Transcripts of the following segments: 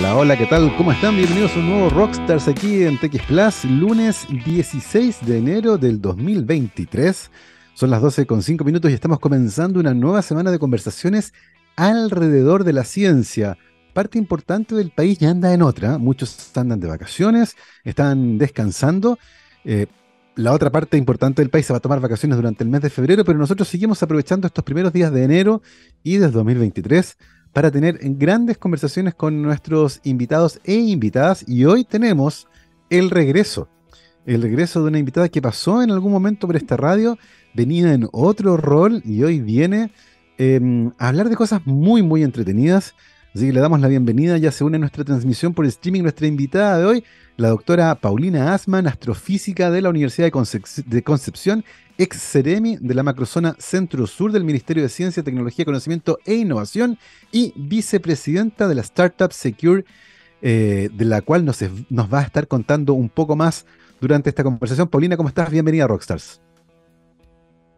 Hola, hola, ¿qué tal? ¿Cómo están? Bienvenidos a un nuevo Rockstars aquí en TX Plus, lunes 16 de enero del 2023. Son las 12 con 5 minutos y estamos comenzando una nueva semana de conversaciones alrededor de la ciencia. Parte importante del país ya anda en otra. Muchos andan de vacaciones, están descansando. Eh, la otra parte importante del país se va a tomar vacaciones durante el mes de febrero, pero nosotros seguimos aprovechando estos primeros días de enero y del 2023 para tener grandes conversaciones con nuestros invitados e invitadas. Y hoy tenemos el regreso, el regreso de una invitada que pasó en algún momento por esta radio, venía en otro rol y hoy viene em, a hablar de cosas muy, muy entretenidas. Así que le damos la bienvenida, ya se une a nuestra transmisión por streaming nuestra invitada de hoy, la doctora Paulina Asman, astrofísica de la Universidad de, Concepción, ex Ceremi de la macrozona Centro-Sur del Ministerio de Ciencia, Tecnología, Conocimiento e Innovación y vicepresidenta de la startup Secure, eh, de la cual nos, nos va a estar contando un poco más durante esta conversación. Paulina, ¿cómo estás? Bienvenida a Rockstars.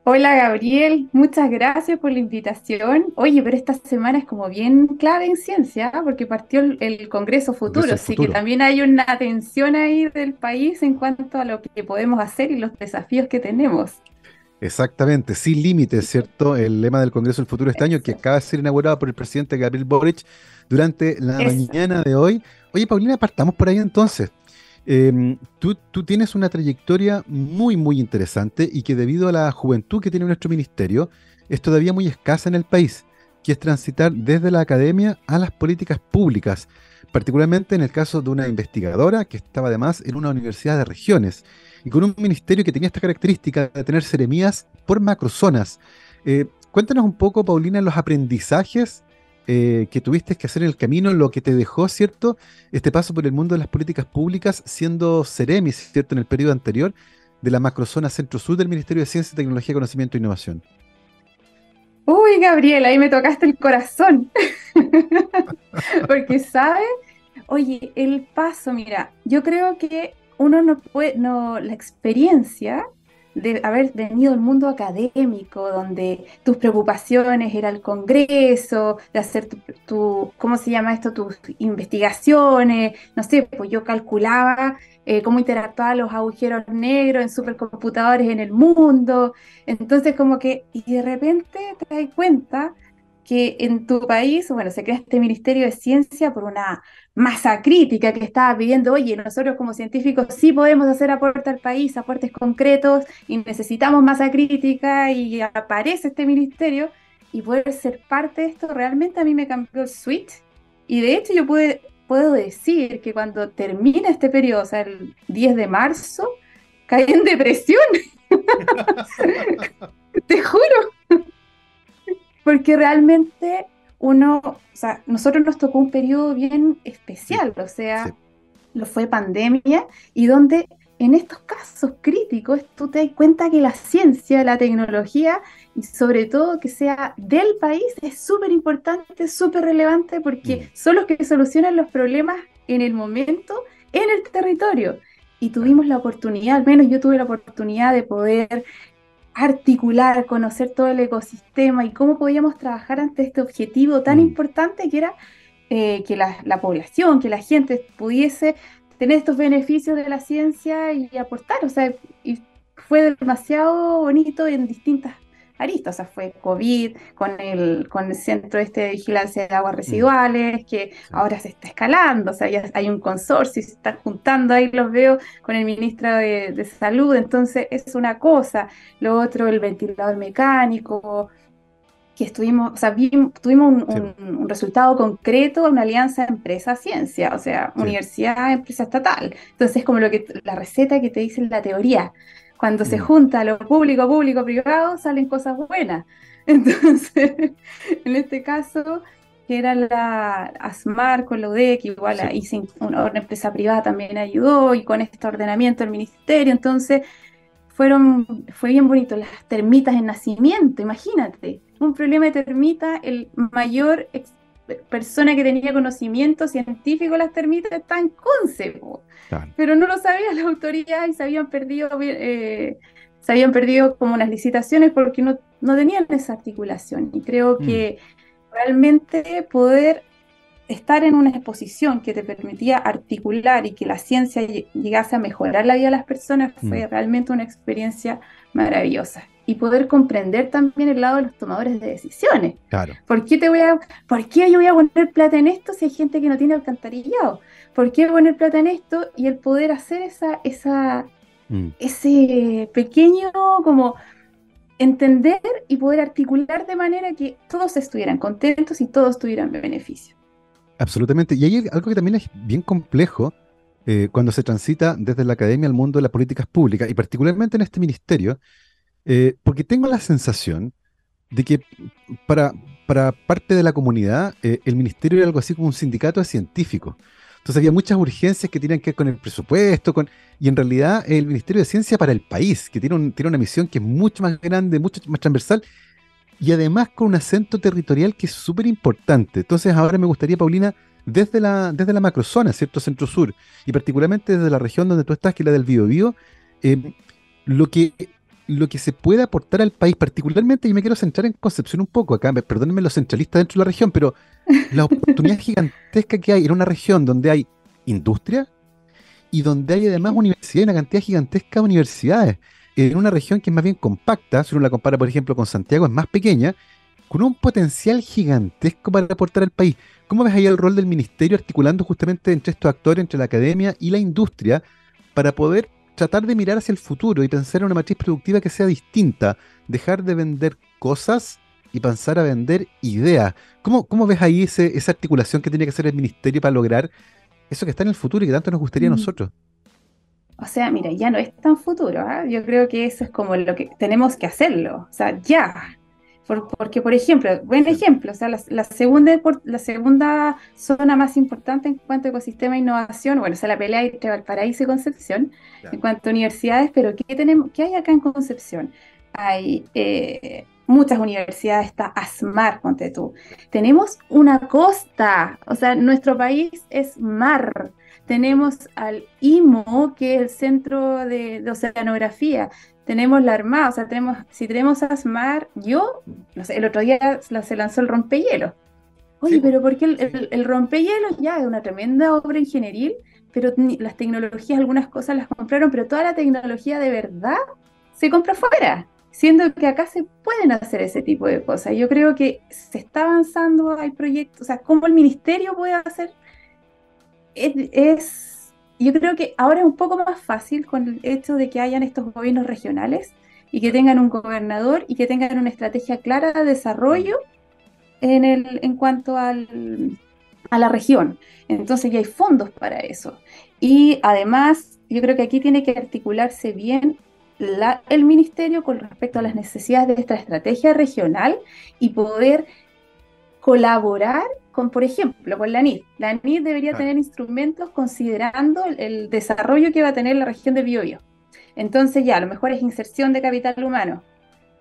Hola Gabriel, muchas gracias por la invitación. Oye, pero esta semana es como bien clave en ciencia, porque partió el, Congreso Futuro, así que también hay una atención ahí del país en cuanto a lo que podemos hacer y los desafíos que tenemos. Exactamente, sin límites, ¿cierto? El lema del Congreso del Futuro este año, que acaba de ser inaugurado por el presidente Gabriel Boric durante la mañana de hoy. Oye, Paulina, partamos por ahí entonces. Em, tú, tienes una trayectoria muy, muy interesante y que debido a la juventud que tiene nuestro ministerio, es todavía muy escasa en el país, que es transitar desde la academia a las políticas públicas, particularmente en el caso de una investigadora que estaba además en una universidad de regiones y con un ministerio que tenía esta característica de tener seremías por macrozonas. Eh, cuéntanos un poco, Paulina, los aprendizajes eh, que tuviste que hacer en el camino, lo que te dejó, ¿cierto? Este paso por el mundo de las políticas públicas, siendo Ceremis, ¿cierto? En el periodo anterior de la macrozona centro-sur del Ministerio de Ciencia, Tecnología, Conocimiento e Innovación. Uy, Gabriel, ahí me tocaste el corazón. Porque, ¿sabes? Oye, el paso, mira, yo creo que uno no puede, no, la experiencia de haber venido al mundo académico, donde tus preocupaciones era el Congreso, de hacer tu, ¿cómo se llama esto? Tus investigaciones, no sé, pues yo calculaba eh, cómo interactuaban los agujeros negros en supercomputadores en el mundo, entonces como que, y de repente te das cuenta que en tu país, bueno, se crea este Ministerio de Ciencia por una masa crítica que estaba pidiendo, oye, nosotros como científicos sí podemos hacer aporte al país, aportes concretos, y necesitamos masa crítica, y aparece este ministerio, y poder ser parte de esto realmente a mí me cambió el switch, y de hecho yo puedo decir que cuando termina este periodo, o sea, el 10 de marzo, caí en depresión. Te juro porque realmente uno, o sea, nosotros nos tocó un periodo bien especial, o sea, lo fue pandemia y donde en estos casos críticos tú te das cuenta que la ciencia, la tecnología y sobre todo que sea del país es súper importante, súper relevante porque mm. son los que solucionan los problemas en el momento, en el territorio. Y tuvimos la oportunidad, al menos yo tuve la oportunidad de poder articular, conocer todo el ecosistema y cómo podíamos trabajar ante este objetivo tan mm. importante que era eh, que la, población, que la gente pudiese tener estos beneficios de la ciencia y aportar. O sea, y fue demasiado bonito en distintas aristas, o sea, fue COVID, con el, con el centro este de vigilancia de aguas mm. residuales, que ahora se está escalando, o sea, ya hay un consorcio, se están juntando, ahí los veo con el ministro de, Salud, entonces es una cosa, lo otro, el ventilador mecánico, que estuvimos, o sea, tuvimos un, resultado concreto, una alianza empresa-ciencia, o sea, universidad-empresa estatal. Entonces, es como lo que la receta que te dice la teoría. Cuando se mm. junta lo público, público, privado, salen cosas buenas. Entonces, en este caso, que era la ASMAR con la UDEC, igual sí. una, empresa privada también ayudó, y con este ordenamiento del ministerio, entonces fueron, fue bien bonito, las termitas en nacimiento, imagínate, un problema de termita, el mayor persona que tenía conocimiento científico las termitas está en Conce, pero no lo sabían las autoridades y se habían perdido, eh, se habían perdido como unas licitaciones porque no, no tenían esa articulación. Y creo mm. que realmente poder estar en una exposición que te permitía articular y que la ciencia llegase a mejorar la vida de las personas fue mm. realmente una experiencia maravillosa. Y poder comprender también el lado de los tomadores de decisiones. Claro. ¿Por qué, te voy a, ¿Por qué yo voy a poner plata en esto si hay gente que no tiene alcantarillado? ¿Por qué poner plata en esto y el poder hacer esa, esa, mm. ese pequeño como entender y poder articular de manera que todos estuvieran contentos y todos tuvieran beneficio. Absolutamente. Y hay algo que también es bien complejo eh, cuando se transita desde la academia al mundo de las políticas públicas, y particularmente en este ministerio, eh, porque tengo la sensación de que para, para parte de la comunidad eh, el ministerio era algo así como un sindicato de científicos. Entonces había muchas urgencias que tenían que ver con el presupuesto, con, y en realidad el Ministerio de Ciencia para el país, que tiene, tiene una misión que es mucho más grande, mucho más transversal, y además con un acento territorial que es súper importante. Entonces ahora me gustaría, Paulina, desde la, desde la macrozona, ¿cierto? Centro-Sur, y particularmente desde la región donde tú estás, que es la del Biobío, eh, lo que lo que se puede aportar al país, particularmente, y me quiero centrar en Concepción un poco acá, perdónenme los centralistas dentro de la región, pero la oportunidad gigantesca que hay en una región donde hay industria y donde hay además universidades, una cantidad gigantesca de universidades, en una región que es más bien compacta, si uno la compara, por ejemplo, con Santiago, es más pequeña, con un potencial gigantesco para aportar al país. ¿Cómo ves ahí el rol del ministerio articulando justamente entre estos actores, entre la academia y la industria, para poder tratar de mirar hacia el futuro y pensar en una matriz productiva que sea distinta, dejar de vender cosas y pensar a vender ideas. ¿Cómo, cómo ves ahí ese, esa articulación que tiene que hacer el ministerio para lograr eso que está en el futuro y que tanto nos gustaría a mm. nosotros? O sea, mira, ya no es tan futuro, ¿ah? yo creo que eso es como lo que tenemos que hacerlo, o sea, ya, porque, por ejemplo, buen ejemplo, o sea, la, segunda, la segunda zona más importante en cuanto a ecosistema e innovación, bueno, o sea, la pelea entre Valparaíso y Concepción, en cuanto a universidades, pero ¿qué, tenemos, ¿qué hay acá en Concepción? Hay eh, muchas universidades, está ASMAR, ponte tú. Tenemos una costa, o sea, nuestro país es mar. Tenemos al IMO, que es el Centro de Oceanografía tenemos la Armada, o sea, tenemos, si tenemos ASMAR, yo, no sé, el otro día se lanzó el rompehielo. Oye, pero ¿por qué el, el, rompehielo ya es una tremenda obra ingenieril, pero las tecnologías, algunas cosas las compraron, pero toda la tecnología de verdad se compra fuera, siendo que acá se pueden hacer ese tipo de cosas. Yo creo que se está avanzando, hay proyectos, o sea, cómo el ministerio puede hacer, es yo creo que ahora es un poco más fácil con el hecho de que hayan estos gobiernos regionales y que tengan un gobernador y que tengan una estrategia clara de desarrollo en, el, en cuanto al, a la región. Entonces ya hay fondos para eso. Y además, yo creo que aquí tiene que articularse bien el ministerio con respecto a las necesidades de esta estrategia regional y poder colaborar con, por ejemplo, con la NID. La NID debería tener instrumentos considerando el, desarrollo que va a tener la región de Biobío. Entonces ya, a lo mejor es inserción de capital humano.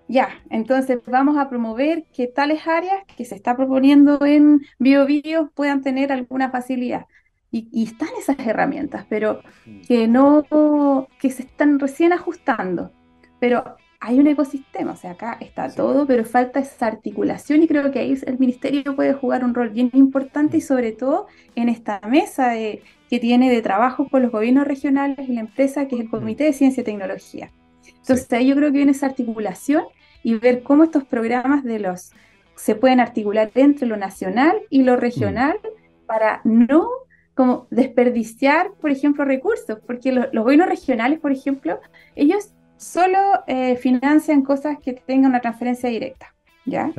Ya, entonces vamos a promover que tales áreas que se está proponiendo en Biobío puedan tener alguna facilidad. Y, y, están esas herramientas, pero que no, que se están recién ajustando. Pero hay un ecosistema, o sea, acá está todo, pero falta esa articulación y creo que ahí el ministerio puede jugar un rol bien importante y mm. sobre todo en esta mesa que tiene de trabajo con los gobiernos regionales y la empresa que es el mm. Comité de Ciencia y Tecnología. Entonces ahí yo creo que viene esa articulación y ver cómo estos programas de los se pueden articular entre lo nacional y lo regional mm. para no como desperdiciar, por ejemplo, recursos, porque los gobiernos regionales, por ejemplo, ellos solo eh, financian cosas que tengan una transferencia directa, ¿ya?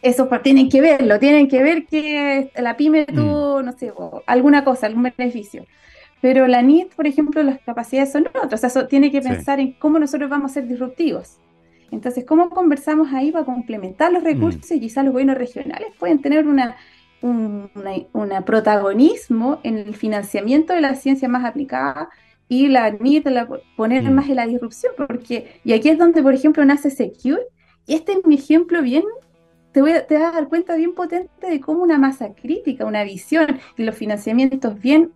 Eso tienen que verlo, tienen que ver que la pyme mm. tuvo, no sé, alguna cosa, algún beneficio. Pero la NIT, por ejemplo, las capacidades son otras, o sea, tiene que pensar en cómo nosotros vamos a ser disruptivos. Entonces, ¿cómo conversamos ahí para complementar los mm. recursos y quizás los gobiernos regionales pueden tener una, un protagonismo en el financiamiento de la ciencia más aplicada y la NIT, la, poner mm. más en la disrupción, porque, y aquí es donde, por ejemplo, nace Secure, y este es mi ejemplo bien, te, voy te vas a dar cuenta bien potente de cómo una masa crítica, una visión y los financiamientos bien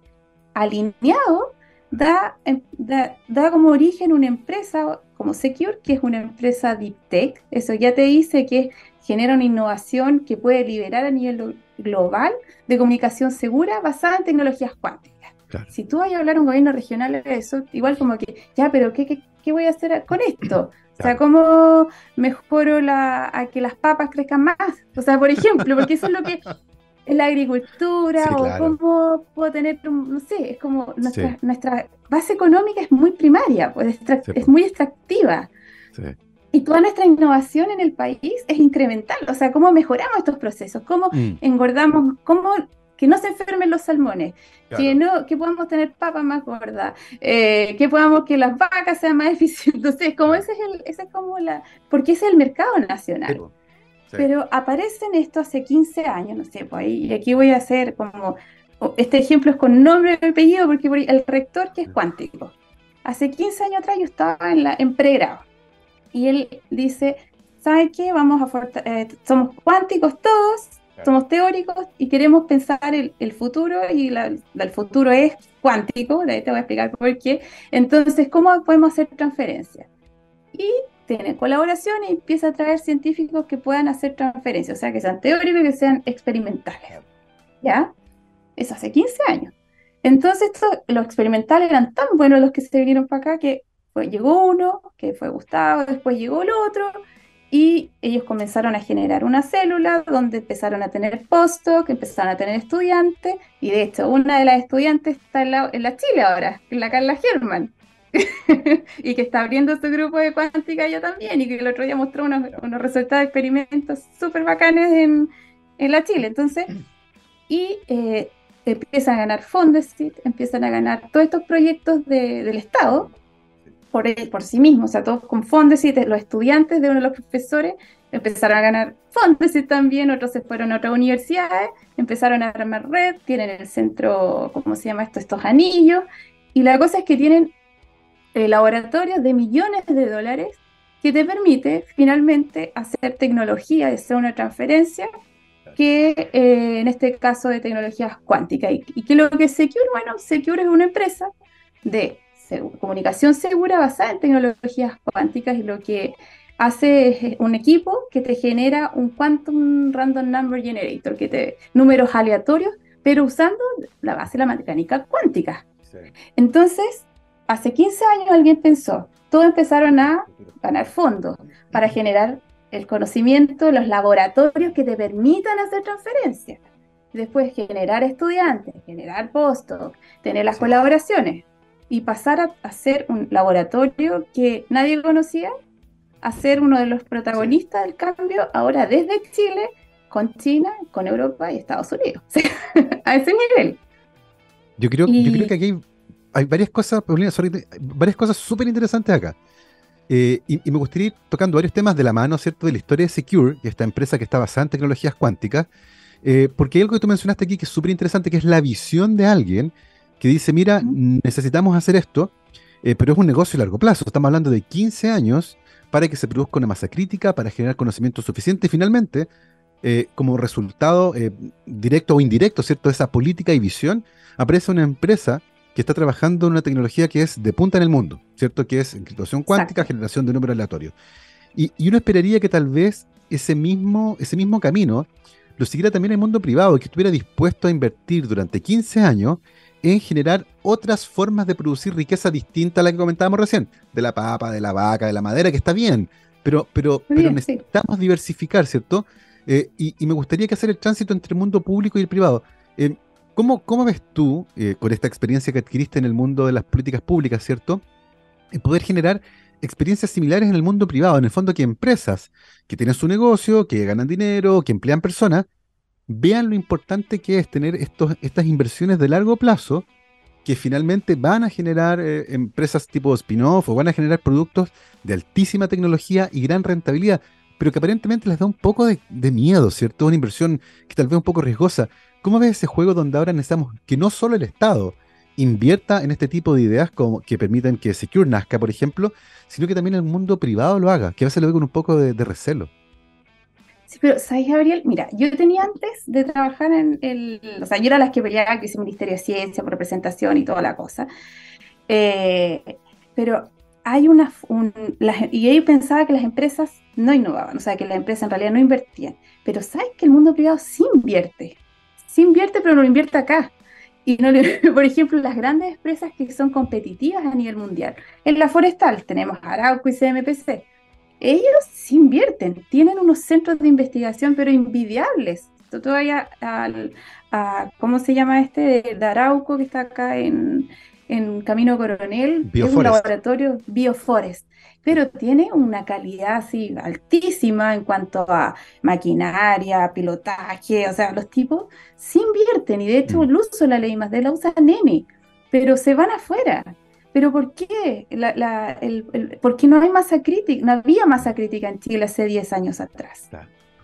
alineados, da, em, da, da, como origen una empresa como Secure, que es una empresa deep tech, eso ya te dice que genera una innovación que puede liberar a nivel global de comunicación segura basada en tecnologías cuánticas. Si tú vas a hablar a un gobierno regional de eso, igual como que, ya, pero ¿qué, qué, qué voy a hacer con esto? O sea, ¿cómo mejoro la, a que las papas crezcan más? O sea, por ejemplo, porque eso es lo que es la agricultura o cómo puedo tener, no sé, es como nuestra, nuestra base económica es muy primaria, pues es, muy extractiva. Y toda nuestra innovación en el país es incremental, o sea, cómo mejoramos estos procesos, cómo mm. engordamos, cómo que no se enfermen los salmones, que no, que podamos tener papas más gordas, eh, que podamos que las vacas sean más eficientes. Entonces, como ese es el, ese es como la, porque ese es el mercado nacional. Pero aparecen esto hace 15 años, no sé, pues ahí, y aquí voy a hacer como, este ejemplo es con nombre y apellido, porque el rector que es cuántico. Hace 15 años atrás yo estaba en, la, en pregrado y él dice, ¿sabe qué? Vamos a eh, somos cuánticos todos, somos teóricos y queremos pensar el, el futuro y el futuro es cuántico, de ahí te voy a explicar por qué. Entonces, ¿cómo podemos hacer transferencias? Y tiene colaboración y empieza a traer científicos que puedan hacer transferencias, o sea, que sean teóricos y que sean experimentales. ¿Ya? Eso hace 15 años. Entonces, los experimentales eran tan buenos los que se vinieron para acá que llegó uno, que fue Gustavo, después llegó el otro, y ellos comenzaron a generar una célula donde empezaron a tener postdoc, empezaron a tener estudiantes, y de hecho una de las estudiantes está en la, en la Chile ahora, en la Carla German, y que está abriendo su grupo de cuántica ya también, y que el otro día mostró unos, unos resultados de experimentos súper bacanes en, en, la Chile. Entonces, y eh, empiezan a ganar fondos, empiezan a ganar todos estos proyectos de, del Estado, por, por sí mismos, o sea, todos con Fondesit, los estudiantes de uno de los profesores empezaron a ganar Fondesit también, otros se fueron a otras universidades, empezaron a armar red, tienen el centro, ¿cómo se llama esto? Estos anillos, y la cosa es que tienen eh, laboratorios de millones de dólares que te permite finalmente hacer tecnología, hacer una transferencia, que eh, en este caso de tecnologías cuánticas. ¿Y, y que lo que Secure? Bueno, Secure es una empresa de comunicación segura basada en tecnologías cuánticas y lo que hace un equipo que te genera un Quantum Random Number Generator, que te números aleatorios, pero usando la base de la mecánica cuántica. Entonces, hace 15 años alguien pensó, todos empezaron a ganar fondos para generar el conocimiento, los laboratorios que te permitan hacer transferencias. Después generar estudiantes, generar postdoc, tener las colaboraciones y pasar a, ser un laboratorio que nadie conocía, a ser uno de los protagonistas del cambio ahora desde Chile, con China, con Europa y Estados Unidos. a ese nivel. Yo creo, yo creo que aquí hay, varias cosas, varias cosas súper interesantes acá. Eh, y, me gustaría ir tocando varios temas de la mano, ¿cierto?, de la historia de Secure, esta empresa que está basada en tecnologías cuánticas, eh, porque hay algo que tú mencionaste aquí que es súper interesante, que es la visión de alguien que dice, mira, necesitamos hacer esto, eh, pero es un negocio a largo plazo. Estamos hablando de 15 años para que se produzca una masa crítica, para generar conocimiento suficiente y finalmente, eh, como resultado eh, directo o indirecto, ¿cierto?, de esa política y visión, aparece una empresa que está trabajando en una tecnología que es de punta en el mundo, ¿cierto?, que es encriptación cuántica, generación de números aleatorios. Y, y, uno esperaría que tal vez ese mismo, ese mismo camino lo siguiera también el mundo privado y que estuviera dispuesto a invertir durante 15 años en generar otras formas de producir riqueza distinta a la que comentábamos recién, de la papa, de la vaca, de la madera, que está bien, pero, pero, pero necesitamos diversificar, ¿cierto? Eh, y, me gustaría que hacer el tránsito entre el mundo público y el privado. Eh, ¿cómo, ¿cómo, ves tú, eh, con esta experiencia que adquiriste en el mundo de las políticas públicas, ¿cierto? poder generar experiencias similares en el mundo privado, en el fondo que empresas que tienen su negocio, que ganan dinero, que emplean personas, vean lo importante que es tener estos, estas inversiones de largo plazo que finalmente van a generar eh, empresas tipo spin-off o van a generar productos de altísima tecnología y gran rentabilidad, pero que aparentemente les da un poco de, miedo, ¿cierto? Una inversión que tal vez un poco riesgosa. ¿Cómo ves ese juego donde ahora necesitamos que no solo el Estado invierta en este tipo de ideas como que permitan que Secure nazca, por ejemplo, sino que también el mundo privado lo haga, que a veces lo ve con un poco de recelo? Sí, pero ¿sabes, Gabriel? Mira, yo tenía antes de trabajar en el. O sea, yo era la que peleaba que hice Ministerio de Ciencia por representación y toda la cosa. Eh, pero hay una, y ellos pensaba que las empresas no innovaban, o sea, que las empresas en realidad no invertían, pero sabes que el mundo privado sí invierte, sí invierte, pero no lo invierte acá. Y no por ejemplo, las grandes empresas que son competitivas a nivel mundial. En la forestal tenemos Arauco y CMPC. Ellos sí invierten, tienen unos centros de investigación, pero envidiables. Tú vayas al, a, ¿cómo se llama este? De Arauco, que está acá en, en Camino Coronel, es un laboratorio Bioforest, pero tiene una calidad así altísima en cuanto a maquinaria, pilotaje, o sea, los tipos se invierten y de hecho mm. el uso de la ley más de la usa Nene, pero se van afuera. ¿Pero por qué? La, el, porque no hay masa crítica, no había masa crítica en Chile hace 10 años atrás.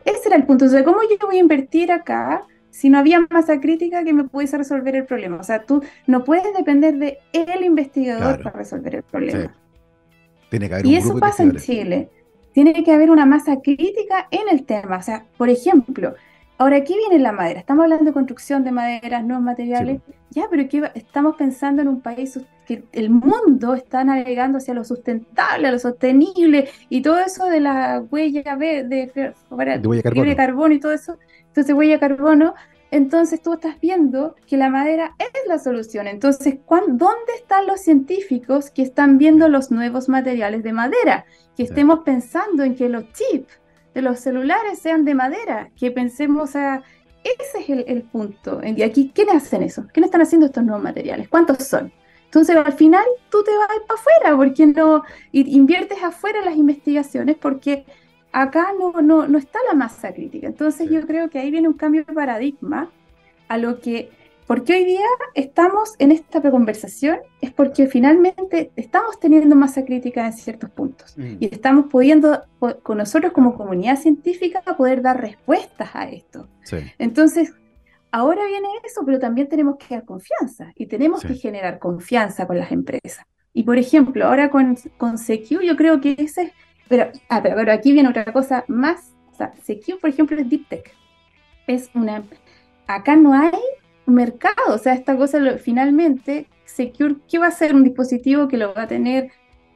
Ese era el punto. O ¿cómo yo voy a invertir acá si no había masa crítica que me pudiese resolver el problema. O sea, tú no puedes depender de el investigador para resolver el problema. Tiene que haber y eso pasa en Chile. Tiene que haber una masa crítica en el tema. O sea, por ejemplo, ahora aquí viene la madera. Estamos hablando de construcción de maderas, nuevos materiales. Ya, pero que estamos pensando en un país que el mundo está navegando hacia lo sustentable, a lo sostenible y todo eso de la huella de, de, carbono. de carbono y todo eso entonces huella carbono, entonces tú estás viendo que la madera es la solución. Entonces, ¿dónde están los científicos que están viendo los nuevos materiales de madera? Que estemos pensando en que los chips de los celulares sean de madera, que pensemos a... Ese es el, punto. Y aquí, ¿quiénes hacen eso? ¿Quiénes están haciendo estos nuevos materiales? ¿Cuántos son? Entonces, al final, tú te vas para afuera, porque no inviertes afuera las investigaciones, porque acá no, no, no está la masa crítica. Entonces yo creo que ahí viene un cambio de paradigma a lo que, porque hoy día estamos en esta conversación, es porque finalmente estamos teniendo masa crítica en ciertos puntos mm. y estamos pudiendo, con nosotros como comunidad científica, poder dar respuestas a esto. Entonces, ahora viene eso, pero también tenemos que dar confianza y tenemos que generar confianza con las empresas. Y por ejemplo, ahora con, con CQ, yo creo que ese es pero, ah, pero, aquí viene otra cosa más. O sea, Secure, por ejemplo, es Deep Tech. Es una. Acá no hay mercado. O sea, esta cosa finalmente, Secure, ¿qué va a ser un dispositivo que lo va a tener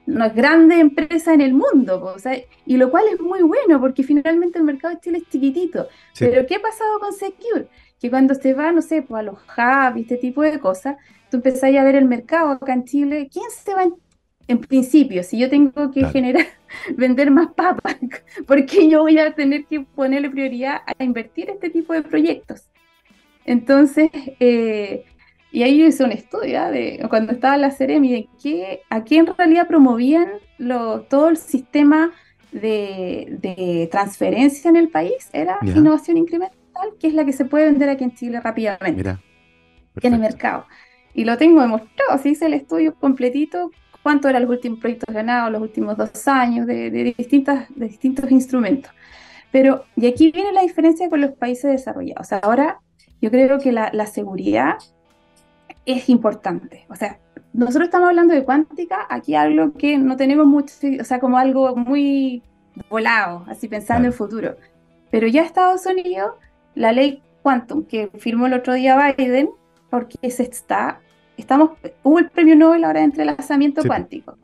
una grande empresa en el mundo? O sea, y lo cual es muy bueno porque finalmente el mercado de Chile es chiquitito. Pero ¿qué ha pasado con Secure? Que cuando se va, no sé, pues a los hubs y este tipo de cosas, tú empezás a ver el mercado acá en Chile. ¿Quién se va en principio, si yo tengo que generar, vender más papas, ¿por qué yo voy a tener que ponerle prioridad a invertir este tipo de proyectos? Entonces, eh, y ahí yo hice un estudio ¿ah? de cuando estaba en la Ceremi de que, a qué en realidad promovían lo, todo el sistema de, transferencia en el país, era innovación incremental, que es la que se puede vender aquí en Chile rápidamente, Mira. en el mercado. Y lo tengo demostrado, se hice el estudio completito cuánto eran los últimos proyectos ganados los últimos dos años de, distintas, de distintos instrumentos. Pero, y aquí viene la diferencia con los países desarrollados. ahora yo creo que la, seguridad es importante. O sea, nosotros estamos hablando de cuántica, aquí algo que no tenemos mucho, o sea, como algo muy volado, así pensando en el futuro. Pero ya Estados Unidos, la ley Quantum que firmó el otro día Biden, porque se está estamos, hubo el premio Nobel ahora de entrelazamiento cuántico.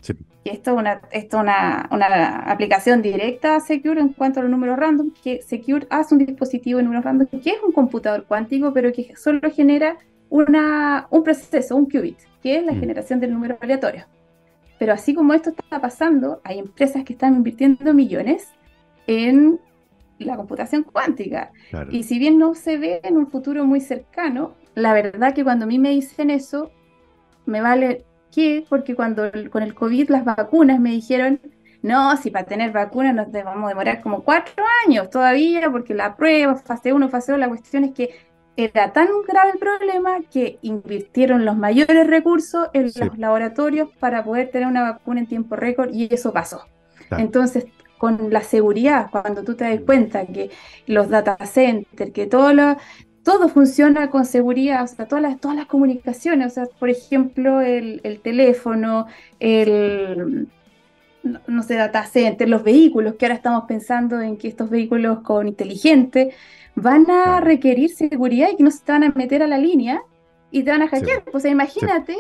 Y esto es, una, esto una, una, aplicación directa a Secure en cuanto a los números random, que Secure hace un dispositivo de números random que es un computador cuántico, pero que solo genera una, un proceso, un qubit, que es la mm. generación del número aleatorio. Pero así como esto está pasando, hay empresas que están invirtiendo millones en la computación cuántica. Y si bien no se ve en un futuro muy cercano, la verdad que cuando a mí me dicen eso, me vale qué, porque cuando con el COVID las vacunas me dijeron, no, si para tener vacunas nos vamos a demorar como cuatro años todavía, porque la prueba, fase 1, fase 2, la cuestión es que era tan grave el problema que invirtieron los mayores recursos en los laboratorios para poder tener una vacuna en tiempo récord y eso pasó. Entonces, con la seguridad, cuando tú te das cuenta que los data centers, que todo lo, todo funciona con seguridad, o sea, todas las, todas las comunicaciones, o sea, por ejemplo, el, teléfono, el, no, sé, data center, los vehículos, que ahora estamos pensando en que estos vehículos con inteligente van a requerir seguridad y que no se te van a meter a la línea y te van a hackear. O sea, imagínate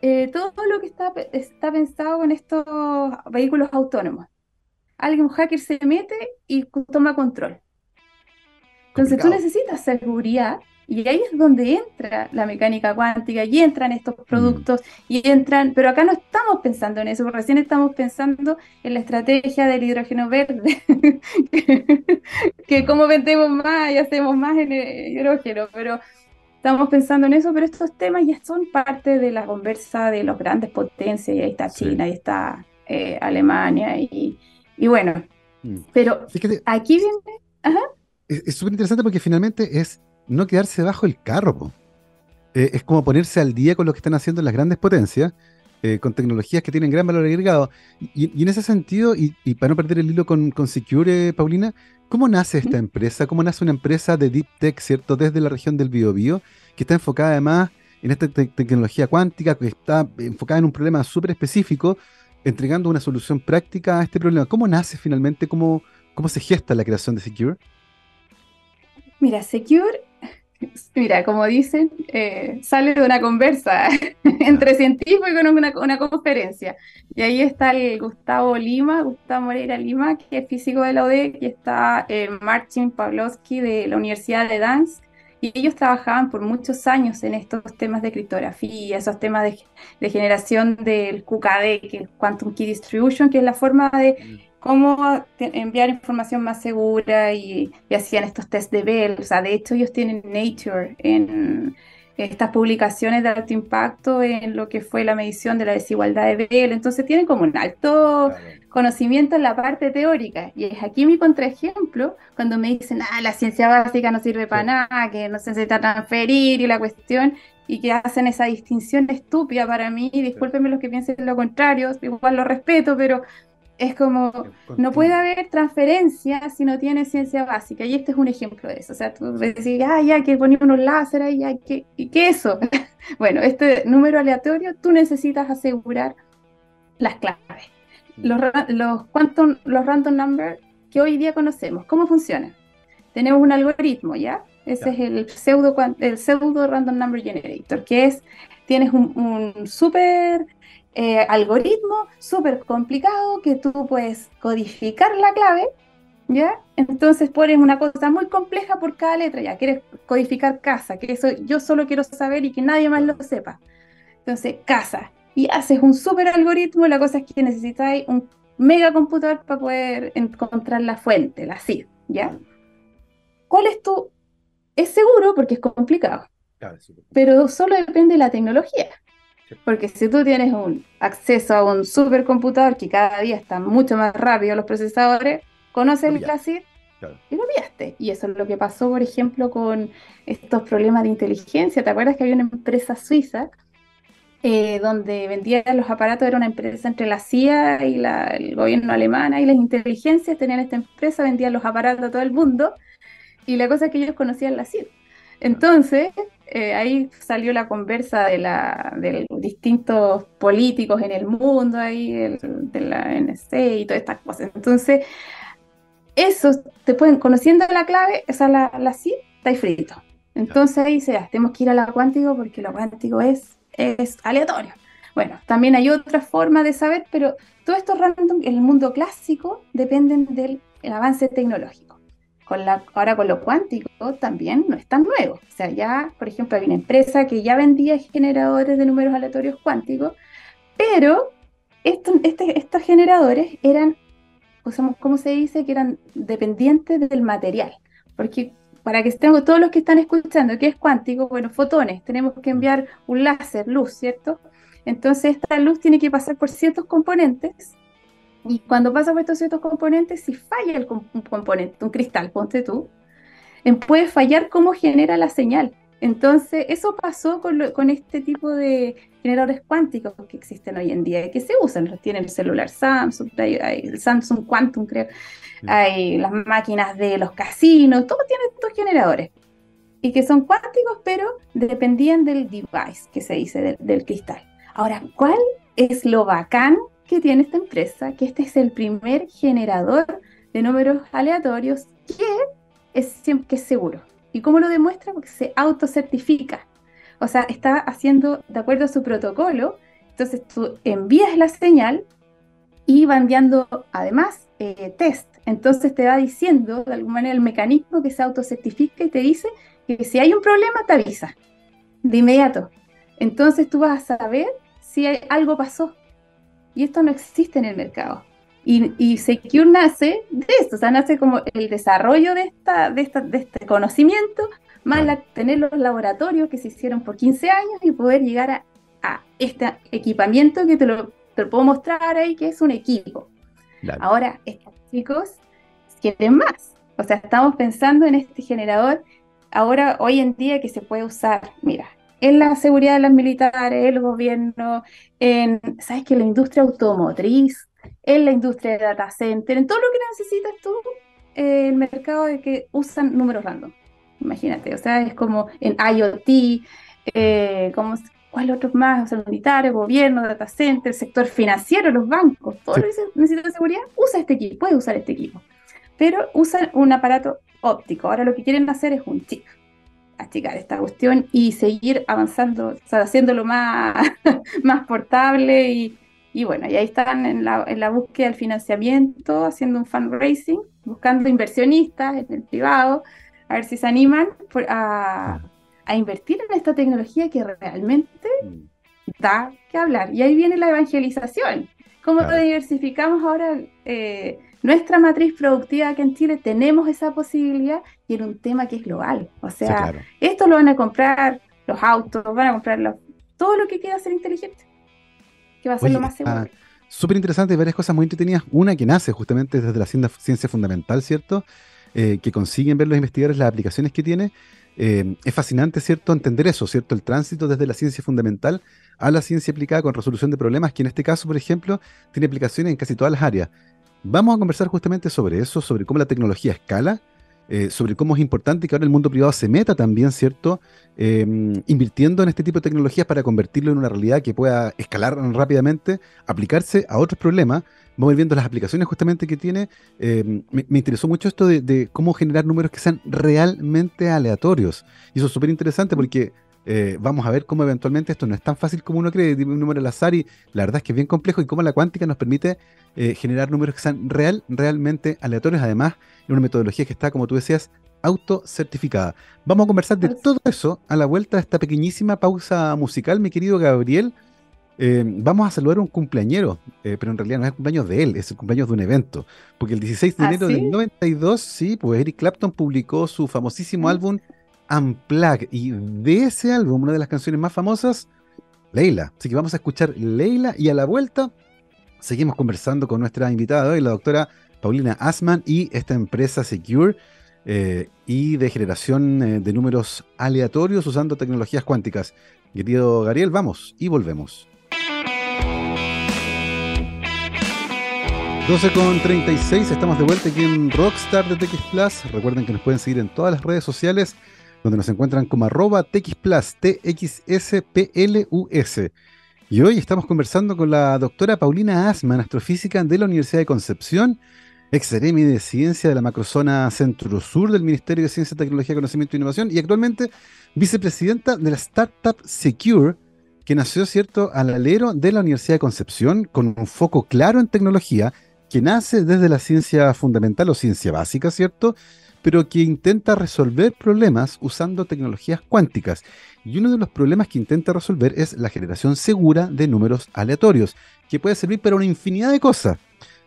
eh, todo lo que está, está pensado con estos vehículos autónomos. Alguien, un hacker se mete y toma control. Entonces tú necesitas seguridad y ahí es donde entra la mecánica cuántica y entran estos mm. productos y entran, pero acá no estamos pensando en eso, recién estamos pensando en la estrategia del hidrógeno verde, que, cómo vendemos más y hacemos más en el hidrógeno, pero estamos pensando en eso, pero estos temas ya son parte de la conversa de las grandes potencias, y ahí está China, ahí está eh, Alemania, y, bueno, mm. pero aquí viene... Es súper interesante porque finalmente es no quedarse bajo el carro. Eh, es como ponerse al día con lo que están haciendo las grandes potencias, eh, con tecnologías que tienen gran valor agregado. Y, en ese sentido, y, para no perder el hilo con, con Secure, Paulina, ¿cómo nace esta empresa? ¿Cómo nace una empresa de Deep Tech, ¿cierto? Desde la región del Biobío, que está enfocada además en esta tecnología cuántica, que está enfocada en un problema súper específico, entregando una solución práctica a este problema. ¿Cómo nace finalmente? ¿Cómo, cómo se gesta la creación de Secure? Mira, Secure Mira, como dicen, eh, sale de una conversa entre científicos y con una, conferencia. Y ahí está el Gustavo Lima, Gustavo Moreira Lima, que es físico de la ODE, y está eh, Marcin Pawlowski de la Universidad de Dansk. Y ellos trabajaban por muchos años en estos temas de criptografía, esos temas de, generación del QKD, que es Quantum Key Distribution, que es la forma de mm cómo enviar información más segura y, hacían estos test de Bell. O sea, de hecho ellos tienen Nature en estas publicaciones de alto impacto en lo que fue la medición de la desigualdad de Bell. Entonces tienen como un alto conocimiento en la parte teórica. Y es aquí mi contraejemplo cuando me dicen, ah, la ciencia básica no sirve para nada, que no se necesita transferir y la cuestión y que hacen esa distinción estúpida para mí, y discúlpenme los que piensen lo contrario, igual lo respeto, pero es como, no puede haber transferencia si no tiene ciencia básica, y este es un ejemplo de eso. O sea, tú decís, ah, ya que poner unos láseres, ahí, ya que, ¿y qué eso? bueno, este número aleatorio, tú necesitas asegurar las claves. Los, los, quantum, los random numbers que hoy día conocemos, ¿cómo funcionan? Tenemos un algoritmo, ¿ya? Ese es el pseudo, el pseudo random number generator, que es, tienes un, un súper eh, algoritmo súper complicado que tú puedes codificar la clave, ¿ya? Entonces pones una cosa muy compleja por cada letra, ya, quieres codificar casa, que eso yo solo quiero saber y que nadie más lo sepa. Entonces, casa. Y haces un súper algoritmo, la cosa es que necesitáis un mega computador para poder encontrar la fuente, la CID, ¿ya? ¿Cuál es tu...? Es seguro porque es complicado, pero solo depende de la tecnología. Porque si tú tienes un acceso a un supercomputador que cada día está mucho más rápido los procesadores, conoces el CLASID y lo pillaste. Y eso es lo que pasó, por ejemplo, con estos problemas de inteligencia. ¿Te acuerdas que había una empresa suiza eh, donde vendía los aparatos? Era una empresa entre la CIA y el gobierno alemán y las inteligencias tenían esta empresa, vendían los aparatos a todo el mundo. Y la cosa es que ellos conocían la CIA. Entonces, eh, ahí salió la conversa de, la, los distintos políticos en el mundo, ahí, de la NC y todas estas cosas. Entonces, eso, te pueden, conociendo la clave, esa la, la sí, está ahí frito. Entonces ahí dice, tenemos que ir a la cuántico porque lo cuántico es, es aleatorio. Bueno, también hay otra forma de saber, pero todo esto random en el mundo clásico dependen del avance tecnológico la, ahora con lo cuántico también no es tan nuevo. O sea, ya, por ejemplo, hay una empresa que ya vendía generadores de números aleatorios cuánticos, pero estos, este, estos generadores eran, ¿cómo se dice? Que eran dependientes del material. Porque para que estén todos los que están escuchando, ¿qué es cuántico? Bueno, fotones, tenemos que enviar un láser, luz, ¿cierto? Entonces esta luz tiene que pasar por ciertos componentes y cuando pasa por estos ciertos componentes, si falla el un componente, un cristal, ponte tú, puede fallar cómo genera la señal. Entonces, eso pasó con, con, este tipo de generadores cuánticos que existen hoy en día y que se usan. Los tiene el celular Samsung, hay, el Samsung Quantum, creo, hay las máquinas de los casinos, todos tienen estos generadores. Y que son cuánticos, pero dependían del device que se dice, del, del cristal. Ahora, ¿cuál es lo bacán que tiene esta empresa, que este es el primer generador de números aleatorios que es, que es seguro. ¿Y cómo lo demuestra? Porque se autocertifica. O sea, está haciendo, de acuerdo a su protocolo, Entonces tú envías la señal y va enviando además eh, test. Entonces te va diciendo de alguna manera el mecanismo que se autocertifica y te dice que si hay un problema te avisa de inmediato. Entonces tú vas a saber si algo pasó. Y esto no existe en el mercado. Y, y, Secure nace de esto, o sea, nace como el desarrollo de, esta, de, esta, de este conocimiento, más tener los laboratorios que se hicieron por 15 años y poder llegar a, a este equipamiento que te lo, te puedo mostrar ahí, que es un equipo. Ahora, estos chicos quieren más. O sea, estamos pensando en este generador ahora, hoy en día, que se puede usar, mira, en la seguridad de las militares, el gobierno, en, ¿sabes que La industria automotriz, en la industria de data center, en todo lo que necesitas tú, eh, el mercado de que usan números random. Imagínate, o sea, es como en IoT, eh, como, ¿cuál otros más? O sea, militares, gobierno, data center, sector financiero, los bancos, todo lo que necesita seguridad, usa este equipo, puede usar este equipo. Pero usan un aparato óptico. Ahora lo que quieren hacer es un chip achicar esta cuestión y seguir avanzando, o sea, haciéndolo más, más portable y, y, bueno, y ahí están en la, en la búsqueda del financiamiento, haciendo un fundraising, buscando inversionistas en el privado, a ver si se animan a, a invertir en esta tecnología que realmente mm. da que hablar. Y ahí viene la evangelización. ¿Cómo diversificamos ahora eh, nuestra matriz productiva aquí en Chile? Tenemos esa posibilidad y en un tema que es global. O sea, esto lo van a comprar los autos, van a comprar todo lo que quiera ser inteligente, que va a ser lo más seguro. Súper interesante, varias cosas muy entretenidas. Una que nace justamente desde la ciencia fundamental, ¿cierto? Eh, que consiguen ver los investigadores las aplicaciones que tiene. Eh, es fascinante, ¿cierto?, entender eso, ¿cierto? El tránsito desde la ciencia fundamental a la ciencia aplicada con resolución de problemas, que en este caso, por ejemplo, tiene aplicaciones en casi todas las áreas. Vamos a conversar justamente sobre eso, sobre cómo la tecnología escala, eh, sobre cómo es importante que ahora el mundo privado se meta también, ¿cierto? Em, invirtiendo en este tipo de tecnologías para convertirlo en una realidad que pueda escalar rápidamente, aplicarse a otros problemas. Vamos viendo las aplicaciones justamente que tiene. Em, me, interesó mucho esto de, de, cómo generar números que sean realmente aleatorios. Y eso es súper interesante porque eh, vamos a ver cómo eventualmente esto no es tan fácil como uno cree, un número al azar y la verdad es que es bien complejo y cómo la cuántica nos permite eh, generar números que sean real, realmente aleatorios, además en una metodología que está, como tú decías, autocertificada. Vamos a conversar de todo eso a la vuelta de esta pequeñísima pausa musical, mi querido Gabriel. Eh, vamos a saludar a un cumpleañero, pero en realidad no es el cumpleaños de él, es el cumpleaños de un evento. Porque el 16 de ¿Ah, enero del 92, sí, pues Eric Clapton publicó su famosísimo mm. álbum Unplugged. Y de ese álbum, una de las canciones más famosas, Leila. Así que vamos a escuchar Leila y a la vuelta seguimos conversando con nuestra invitada hoy, la doctora Paulina Asman y esta empresa Secure eh, y de generación eh, de números aleatorios usando tecnologías cuánticas. Querido Gabriel, vamos y volvemos. 12 con 36, estamos de vuelta aquí en Rockstar de TX Plus. Recuerden que nos pueden seguir en todas las redes sociales donde nos encuentran como arroba TXPlus, TXSPLUS. Y hoy estamos conversando con la doctora Paulina Asman, astrofísica de la Universidad de Concepción, ex de Ciencia de la Macrozona Centro-Sur del Ministerio de Ciencia, Tecnología, Conocimiento e Innovación y actualmente vicepresidenta de la startup Secure, que nació, ¿cierto?, al alero de la Universidad de Concepción con un foco claro en tecnología que nace desde la ciencia fundamental o ciencia básica, ¿cierto?, pero que intenta resolver problemas usando tecnologías cuánticas. Y uno de los problemas que intenta resolver es la generación segura de números aleatorios, que puede servir para una infinidad de cosas.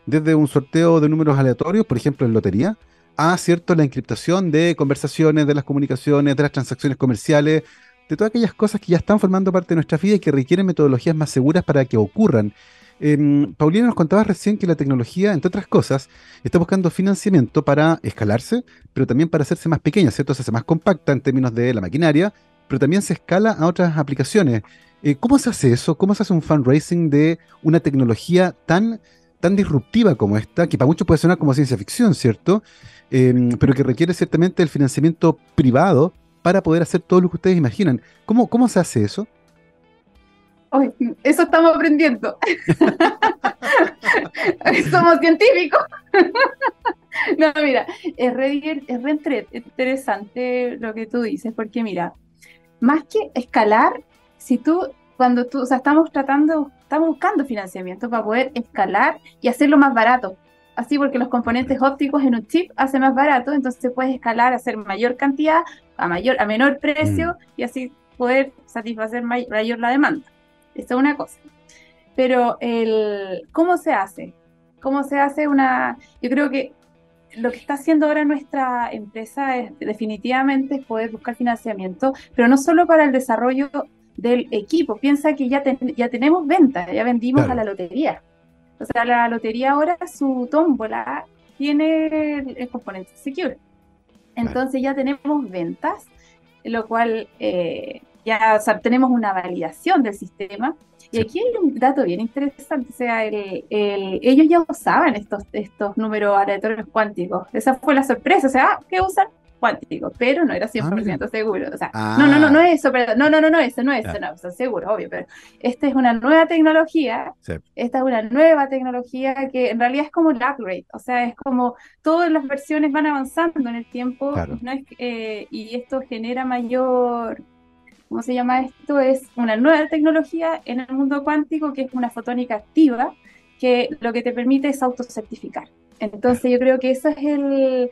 Desde un sorteo de números aleatorios, por ejemplo en lotería, a cierto la encriptación de conversaciones, de las comunicaciones, de las transacciones comerciales, de todas aquellas cosas que ya están formando parte de nuestra vida y que requieren metodologías más seguras para que ocurran Em, Paulina, nos contabas recién que la tecnología, entre otras cosas, está buscando financiamiento para escalarse, pero también para hacerse más pequeña, ¿cierto? Se hace más compacta en términos de la maquinaria, pero también se escala a otras aplicaciones. Eh, ¿Cómo se hace eso? ¿Cómo se hace un fundraising de una tecnología tan, tan disruptiva como esta, que para muchos puede sonar como ciencia ficción, ¿cierto? Em, pero que requiere ciertamente el financiamiento privado para poder hacer todo lo que ustedes imaginan. ¿Cómo, cómo se hace eso? eso estamos aprendiendo. Somos científicos. no, mira, es re, interesante lo que tú dices, porque mira, más que escalar, si tú cuando tú, o sea, estamos tratando, estamos buscando financiamiento para poder escalar y hacerlo más barato. Así porque los componentes ópticos en un chip hacen más barato, entonces puedes escalar, hacer mayor cantidad a mayor, a menor precio mm. y así poder satisfacer mayor la demanda. Esto es una cosa. Pero el ¿cómo se hace? ¿Cómo se hace una? Yo creo que lo que está haciendo ahora nuestra empresa es definitivamente poder buscar financiamiento, pero no solo para el desarrollo del equipo. Piensa que ya, ya tenemos venta, ya vendimos a la lotería. O sea, la lotería ahora, su tómbola tiene el, componente secure. Entonces ya tenemos ventas, lo cual eh, ya tenemos una validación del sistema. Y aquí hay un dato bien interesante, o sea, ellos ya usaban estos, estos números aleatorios cuánticos. Esa fue la sorpresa, o sea, ¿qué usan? Cuántico, pero no era 100% ah, seguro. O sea, no, no, no, no es eso, pero, no, no, no, no, eso, no es eso, no, o seguro, obvio, pero esta es una nueva tecnología, esta es una nueva tecnología que en realidad es como el upgrade, o sea, es como todas las versiones van avanzando en el tiempo, no es, eh, y esto genera mayor... ¿Cómo se llama esto? Es una nueva tecnología en el mundo cuántico que es una fotónica activa, que lo que te permite es autocertificar. Entonces yo creo que eso es el,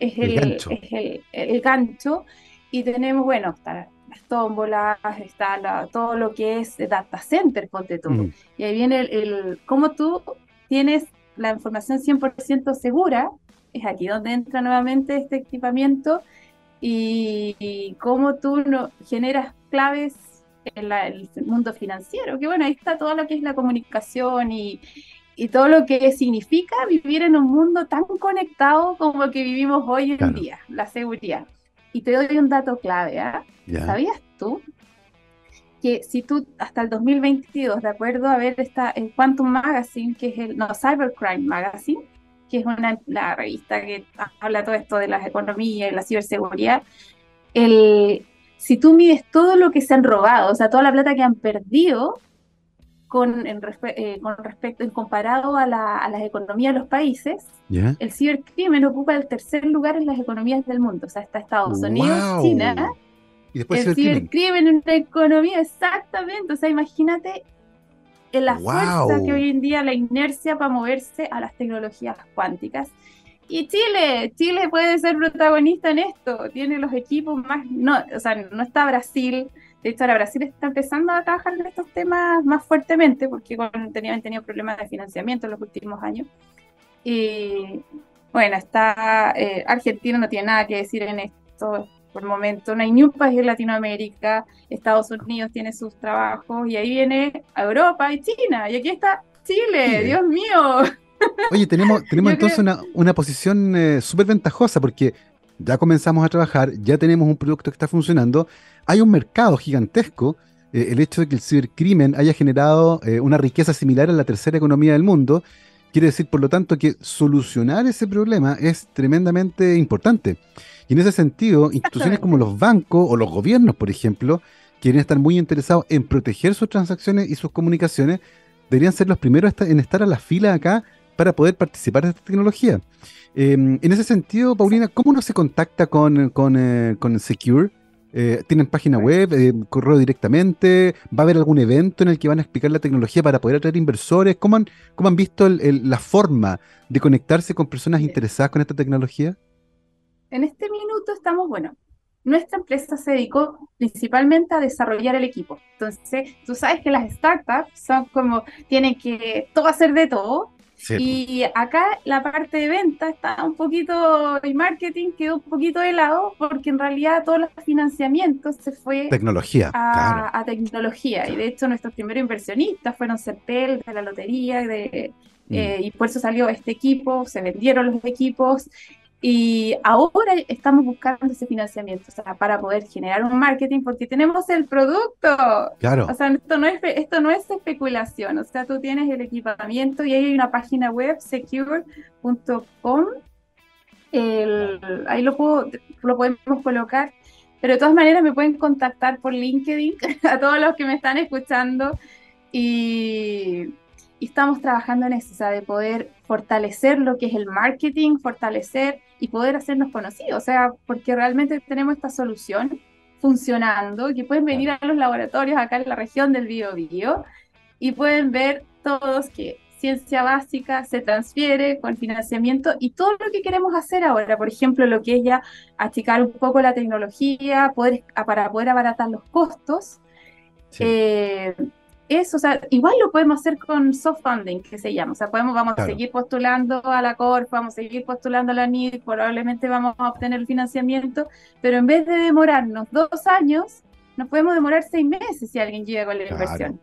es el, gancho. Es el, gancho. Y tenemos, bueno, está las tómbolas, está todo lo que es data center, ponte tú. Mm. Y ahí viene el, cómo tú tienes la información 100% segura, es aquí donde entra nuevamente este equipamiento, y, cómo tú no, generas claves en el mundo financiero, que bueno, ahí está todo lo que es la comunicación y, y todo lo que significa vivir en un mundo tan conectado como el que vivimos hoy en día, la seguridad. Y te doy un dato clave, ¿ah? ¿sabías tú que si tú hasta el 2022, de acuerdo a ver esta en Quantum Magazine, que es el no Cybercrime Magazine, que es una la revista que habla todo esto de las economías y la ciberseguridad, el, si tú mides todo lo que se han robado, o sea, toda la plata que han perdido con, eh, con respecto, en comparado a, la, a, las economías de los países, el cibercrimen ocupa el tercer lugar en las economías del mundo. O sea, está Estados Unidos, China. Y después el cibercrimen en una economía, exactamente. O sea, imagínate la fuerza que hoy en día, la inercia para moverse a las tecnologías cuánticas. Y Chile, Chile puede ser protagonista en esto, tiene los equipos más, no, o sea, no está Brasil, de hecho, ahora Brasil está empezando a trabajar en estos temas más fuertemente porque tenían tenido problemas de financiamiento en los últimos años. Y bueno, está eh, Argentina no tiene nada que decir en esto por el momento. No hay ni un país en Latinoamérica. Estados Unidos tiene sus trabajos y ahí viene Europa y China. Y aquí está Chile, Dios mío. Oye, tenemos, tenemos entonces una, una, posición eh, súper ventajosa porque ya comenzamos a trabajar, ya tenemos un producto que está funcionando, hay un mercado gigantesco. Eh, el hecho de que el cibercrimen haya generado eh, una riqueza similar a la tercera economía del mundo, quiere decir, por lo tanto, que solucionar ese problema es tremendamente importante. Y en ese sentido, instituciones como los bancos o los gobiernos, por ejemplo, quieren estar muy interesados en proteger sus transacciones y sus comunicaciones, deberían ser los primeros en estar a la fila acá para poder participar de esta tecnología. Em, en ese sentido, Paulina, ¿cómo uno se contacta con, con, eh, con Secure? Eh, ¿Tienen página web, eh, correo directamente? ¿Va a haber algún evento en el que van a explicar la tecnología para poder atraer inversores? ¿Cómo han, cómo han visto la forma de conectarse con personas interesadas con esta tecnología? En este minuto estamos, bueno, nuestra empresa se dedicó principalmente a desarrollar el equipo. Entonces, tú sabes que las startups son como, tienen que todo hacer de todo, y acá la parte de venta está un poquito, el marketing quedó un poquito de lado porque en realidad todos los financiamientos se fue tecnología, a, tecnología. Y de hecho nuestros primeros inversionistas fueron CEPEL, de la lotería, de, mm. eh, y por eso salió este equipo, se vendieron los equipos y ahora estamos buscando ese financiamiento, o sea, para poder generar un marketing, porque tenemos el producto. Claro. O sea, esto no es, esto no es especulación, o sea, tú tienes el equipamiento y ahí hay una página web, secure.com. Ahí lo, puedo, lo podemos colocar, pero de todas maneras me pueden contactar por LinkedIn a todos los que me están escuchando y y estamos trabajando en eso, o sea, de poder fortalecer lo que es el marketing, fortalecer y poder hacernos conocidos, o sea, porque realmente tenemos esta solución funcionando, que pueden venir a los laboratorios acá en la región del Biobío y pueden ver todos que ciencia básica se transfiere con financiamiento y todo lo que queremos hacer ahora, por ejemplo, lo que es ya achicar un poco la tecnología poder, para poder abaratar los costos. Eh, eso, o sea, igual lo podemos hacer con soft funding, que se llama. O sea, podemos, vamos a seguir postulando a la CORF, vamos a seguir postulando a la NID, probablemente vamos a obtener el financiamiento, pero en vez de demorarnos dos años, nos podemos demorar seis meses si alguien llega con la inversión.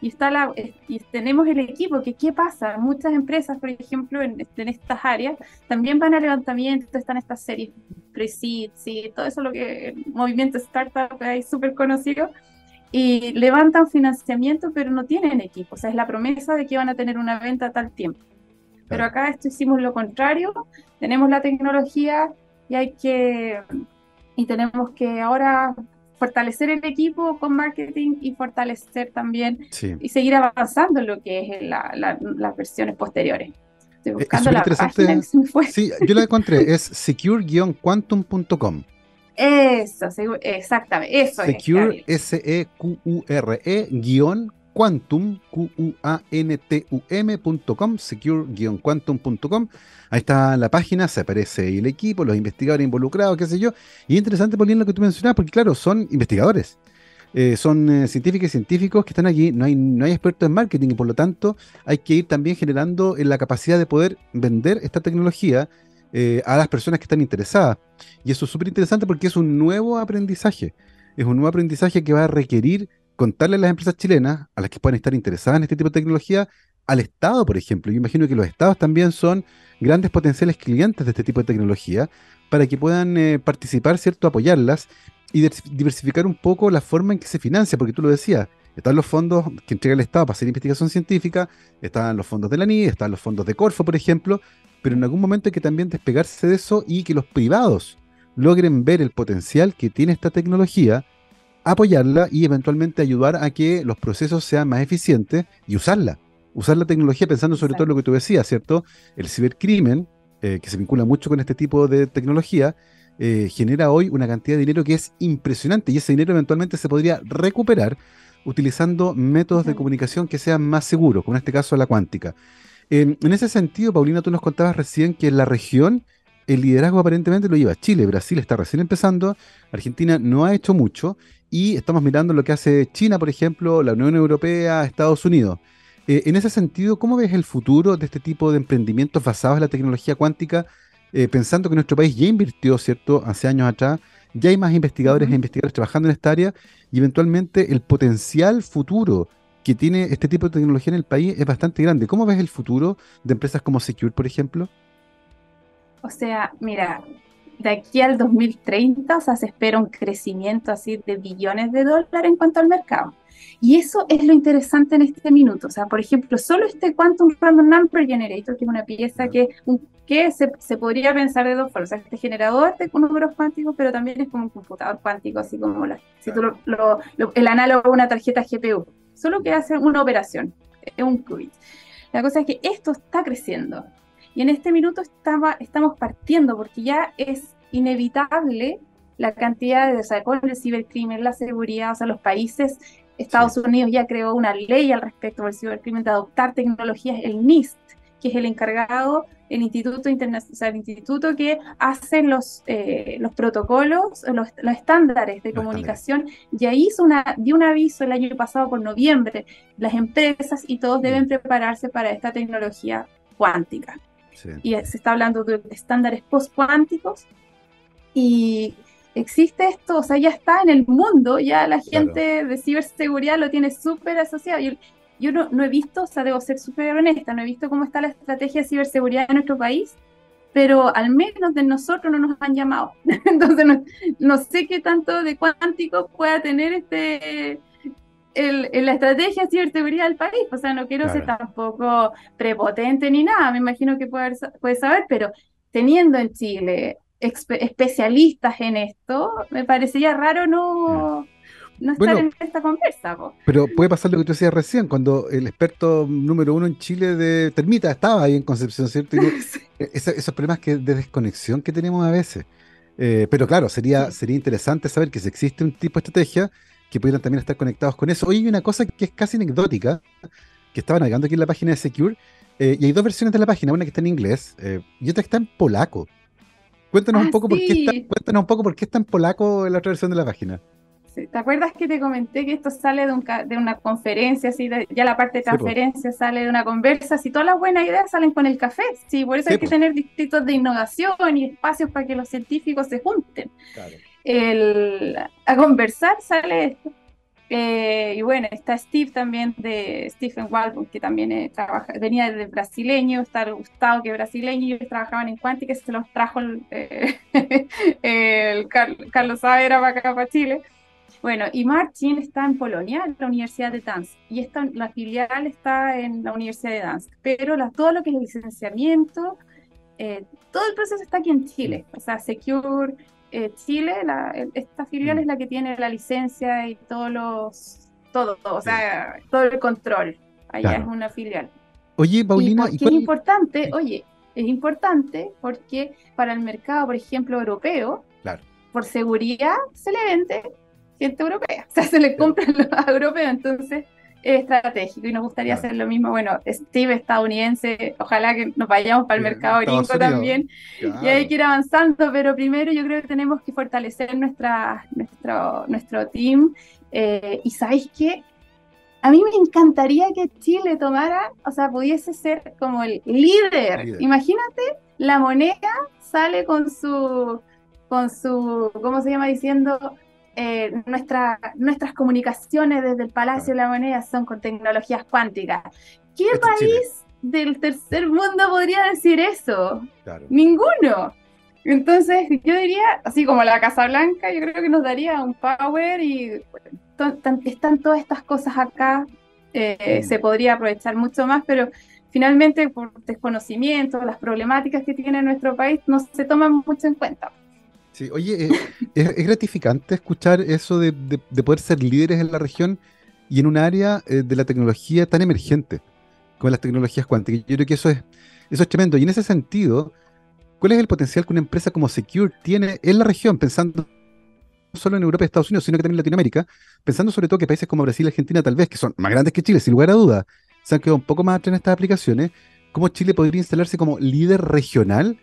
Y, está la, y tenemos el equipo, que qué pasa, muchas empresas, por ejemplo, en, estas áreas, también van a levantamiento, están estas series pre-seed, sí, todo eso lo que el movimiento startup es súper conocido, y levantan financiamiento, pero no tienen equipo. O sea, es la promesa de que van a tener una venta a tal tiempo. Pero acá esto hicimos lo contrario, tenemos la tecnología y hay que, y tenemos que ahora fortalecer el equipo con marketing y fortalecer también y seguir avanzando en lo que es las versiones posteriores. Estoy eh, buscando la página Sí, yo la encontré, es secure-quantum.com. Eso, exactamente, eso Secure, S-E-Q-U-R-E, guion, quantum, Q-U-A-N-T-U-M.com, secure-quantum.com. Ahí está la página, se aparece el equipo, los investigadores involucrados, qué sé yo. Y es interesante, Paulina, lo que tú mencionabas, porque claro, son investigadores. Eh, son eh, científicos y científicos que están allí, no hay, no hay expertos en marketing y por lo tanto hay que ir también generando la capacidad de poder vender esta tecnología eh, a las personas que están interesadas. Y eso es súper interesante porque es un nuevo aprendizaje. Es un nuevo aprendizaje que va a requerir contarle a las empresas chilenas, a las que puedan estar interesadas en este tipo de tecnología, al Estado, por ejemplo. Yo imagino que los Estados también son grandes potenciales clientes de este tipo de tecnología para que puedan eh, participar, ¿cierto? Apoyarlas y diversificar un poco la forma en que se financia, porque tú lo decías, están los fondos que entrega el Estado para hacer investigación científica, están los fondos de la NI, están los fondos de Corfo, por ejemplo, pero en algún momento hay que también despegarse de eso y que los privados logren ver el potencial que tiene esta tecnología, apoyarla y eventualmente ayudar a que los procesos sean más eficientes y usarla. Usar la tecnología pensando sobre todo en lo que tú decías, ¿cierto? El cibercrimen, eh, que se vincula mucho con este tipo de tecnología, eh, genera hoy una cantidad de dinero que es impresionante y ese dinero eventualmente se podría recuperar utilizando métodos de comunicación que sean más seguros, como en este caso la cuántica en ese sentido, Paulina, tú nos contabas recién que en la región el liderazgo aparentemente lo lleva Chile, Brasil está recién empezando, Argentina no ha hecho mucho y estamos mirando lo que hace China, por ejemplo, la Unión Europea, Estados Unidos. Eh, en ese sentido, ¿cómo ves el futuro de este tipo de emprendimientos basados en la tecnología cuántica, eh, pensando que nuestro país ya invirtió, ¿cierto?, hace años atrás, ya hay más investigadores e investigadores trabajando en esta área y eventualmente el potencial futuro que tiene este tipo de tecnología en el país es bastante grande. ¿Cómo ves el futuro de empresas como Secure, por ejemplo? O sea, mira, de aquí al 2030, o sea, se espera un crecimiento así de billones de dólares en cuanto al mercado. Y eso es lo interesante en este minuto. O sea, por ejemplo, solo este Quantum Random Number Generator, que es una pieza que, que se, se, podría pensar de dos formas. O sea, este generador de números cuánticos, pero también es como un computador cuántico, así como la, si tú lo, el análogo de una tarjeta GPU solo que hace una operación, un qubit. La cosa es que esto está creciendo y en este minuto estaba, estamos partiendo porque ya es inevitable la cantidad de, o sea, con el cibercrimen, la seguridad, o sea, los países, Estados Unidos ya creó una ley al respecto del cibercrimen de adoptar tecnologías, el NIST, que es el encargado, el instituto internacional, o sea, el instituto que hace los, eh, los protocolos, los, estándares de comunicación, ya hizo una, dio un aviso el año pasado por noviembre, las empresas y todos deben prepararse para esta tecnología cuántica. Y se está hablando de estándares post-cuánticos. Y existe esto, o sea, ya está en el mundo, ya la gente de ciberseguridad lo tiene súper asociado yo no, no he visto, o sea, debo ser súper honesta, no he visto cómo está la estrategia de ciberseguridad en nuestro país, pero al menos de nosotros no nos han llamado. Entonces, no, sé qué tanto de cuántico pueda tener este el, la estrategia de ciberseguridad del país. O sea, no quiero ser tampoco prepotente ni nada, me imagino que puede, puede saber, pero teniendo en Chile especialistas en esto, me parecería raro no no estar en esta conversa. Pero puede pasar lo que tú decías recién, cuando el experto número uno en Chile de termita estaba ahí en Concepción, ¿cierto? E-, esos problemas que, de desconexión que tenemos a veces. Eh, pero claro, sería, sería interesante saber que si existe un tipo de estrategia que pudieran también estar conectados con eso. Hoy hay una cosa que es casi anecdótica, que estaba navegando aquí en la página de Secure, eh, y hay dos versiones de la página, una que está en inglés eh, y otra que está en polaco. Cuéntanos, un ah, poco por qué está, cuéntanos un poco por qué está en polaco la otra versión de la página. ¿Te acuerdas que te comenté que esto sale de, de una conferencia, así ya la parte de transferencia sale de una conversa, si todas las buenas ideas salen con el café, sí, por eso hay que tener distritos de innovación y espacios para que los científicos se junten. El, a conversar sale esto. Eh, y bueno, está Steve también de Stephen Walton, que también eh, trabaja, venía de brasileño, está Gustavo, que es brasileño, y ellos trabajaban en Quantic, se los trajo el, eh, el Carlos Savera para acá, para Chile. Bueno, y Martin está en Polonia, en la Universidad de Dansk, y esta, la filial está en la Universidad de Dansk, pero la, todo lo que es el licenciamiento, eh, todo el proceso está aquí en Chile, o sea, Secure eh, Chile, esta filial es la que tiene la licencia y todos los, todo, o sea, todo el control, allá es una filial. Oye, Paulina, ¿y, es importante? Oye, es importante porque para el mercado, por ejemplo, europeo, claro. por seguridad se le vende gente europea, o sea, se le compra a los europeos, entonces es estratégico y nos gustaría hacer lo mismo. Bueno, Steve estadounidense, ojalá que nos vayamos para el mercado gringo también y hay que ir avanzando, pero primero yo creo que tenemos que fortalecer nuestra, nuestro, nuestro team eh, y sabéis que a mí me encantaría que Chile tomara, o sea, pudiese ser como el líder. Imagínate, la moneda sale con su, con su, ¿cómo se llama? Diciendo, eh, nuestras comunicaciones desde el Palacio de la Moneda son con tecnologías cuánticas. ¿Qué país del tercer mundo podría decir eso? Ninguno. Entonces, yo diría, así como la Casa Blanca, yo creo que nos daría un power y están todas estas cosas acá, eh, mm. se podría aprovechar mucho más, pero finalmente por desconocimiento, las problemáticas que tiene nuestro país no se toman mucho en cuenta. Sí, oye, eh, es, gratificante escuchar eso de, poder ser líderes en la región y en un área eh, de la tecnología tan emergente como las tecnologías cuánticas. Yo creo que eso es, eso es tremendo. Y en ese sentido, ¿cuál es el potencial que una empresa como Secure tiene en la región, pensando no solo en Europa y Estados Unidos, sino que también en Latinoamérica, pensando sobre todo que países como Brasil y Argentina, tal vez, que son más grandes que Chile, sin lugar a dudas, se han quedado un poco más atrás en estas aplicaciones, ¿cómo Chile podría instalarse como líder regional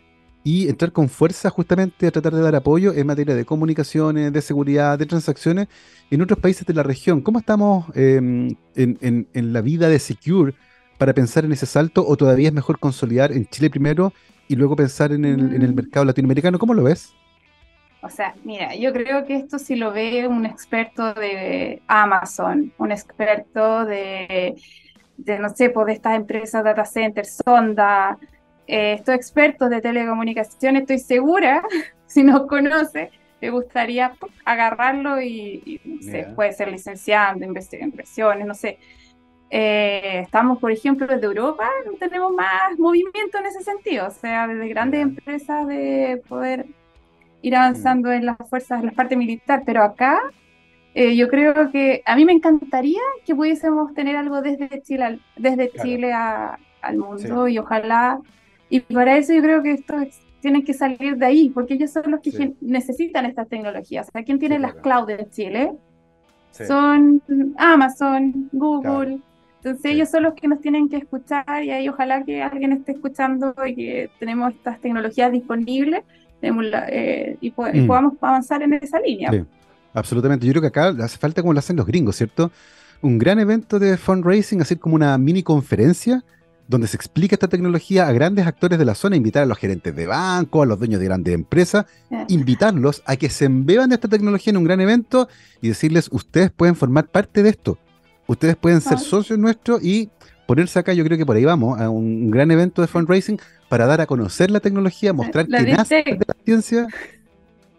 y entrar con fuerza justamente a tratar de dar apoyo en materia de comunicaciones, de seguridad, de transacciones en otros países de la región. ¿Cómo estamos em, en, la vida de Secure para pensar en ese salto o todavía es mejor consolidar en Chile primero y luego pensar en el, en el mm. mercado latinoamericano? ¿Cómo lo ves? O sea, mira, yo creo que esto sí lo ve un experto de Amazon, un experto de, de no sé, pues de estas empresas data centers, Sonda, eh, estos expertos de telecomunicaciones, estoy segura, si nos conoce, te gustaría agarrarlo y, puede ser licenciando, inversiones, no sé. Eh, estamos, por ejemplo, desde Europa, tenemos más movimiento en ese sentido, o sea, desde grandes empresas de poder ir avanzando mm. en las fuerzas, en la parte militar, pero acá eh, yo creo que a mí me encantaría que pudiésemos tener algo desde Chile, desde Chile al mundo y ojalá y para eso yo creo que estos tienen que salir de ahí, porque ellos son los que necesitan estas tecnologías. O sea, ¿quién tiene las cloud en Chile? Son Amazon, Google. Entonces ellos son los que nos tienen que escuchar y ahí ojalá que alguien esté escuchando y que tenemos estas tecnologías disponibles eh, y, mm. podamos avanzar en esa línea. Sí, absolutamente. Yo creo que acá hace falta como lo hacen los gringos, ¿cierto? Un gran evento de fundraising, así como una mini conferencia donde se explica esta tecnología a grandes actores de la zona, invitar a los gerentes de banco, a los dueños de grandes empresas, invitarlos a que se embeban de esta tecnología en un gran evento y decirles, ustedes pueden formar parte de esto, ustedes pueden ser socios nuestros y ponerse acá, yo creo que por ahí vamos, a un gran evento de fundraising para dar a conocer la tecnología, mostrar que nace de la ciencia,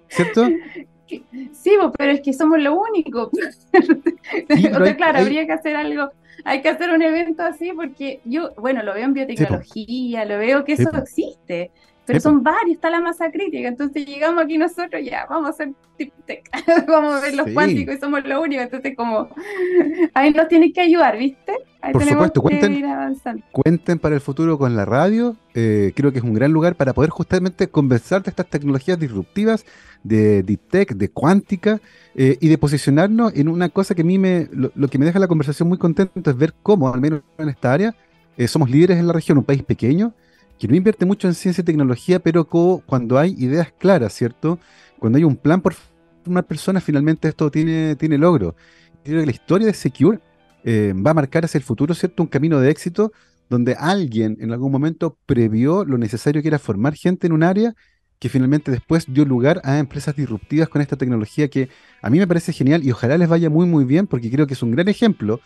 ¿cierto? Sí, pero es que somos lo único. claro, habría que hacer algo hay que hacer un evento así porque yo, bueno, lo veo en biotecnología, lo veo que eso existe. Pero son varios, está la masa crítica, entonces llegamos aquí nosotros, ya, vamos a hacer tip tech, vamos a ver los cuánticos y somos los únicos, entonces como, ahí nos tienen que ayudar, ¿viste? Ahí Por supuesto, cuenten, cuenten para el futuro con la radio, eh, creo que es un gran lugar para poder justamente conversar de estas tecnologías disruptivas, de deep tech, de cuántica, eh, y de posicionarnos en una cosa que a mí me, lo, que me deja la conversación muy contento es ver cómo, al menos en esta área, eh, somos líderes en la región, un país pequeño, que no invierte mucho en ciencia y tecnología, pero cuando hay ideas claras, ¿cierto? Cuando hay un plan por formar personas, finalmente esto tiene, tiene logro. Creo que la historia de Secure eh, va a marcar hacia el futuro, ¿cierto? Un camino de éxito donde alguien en algún momento previó lo necesario que era formar gente en un área que finalmente después dio lugar a empresas disruptivas con esta tecnología que a mí me parece genial y ojalá les vaya muy muy bien porque creo que es un gran ejemplo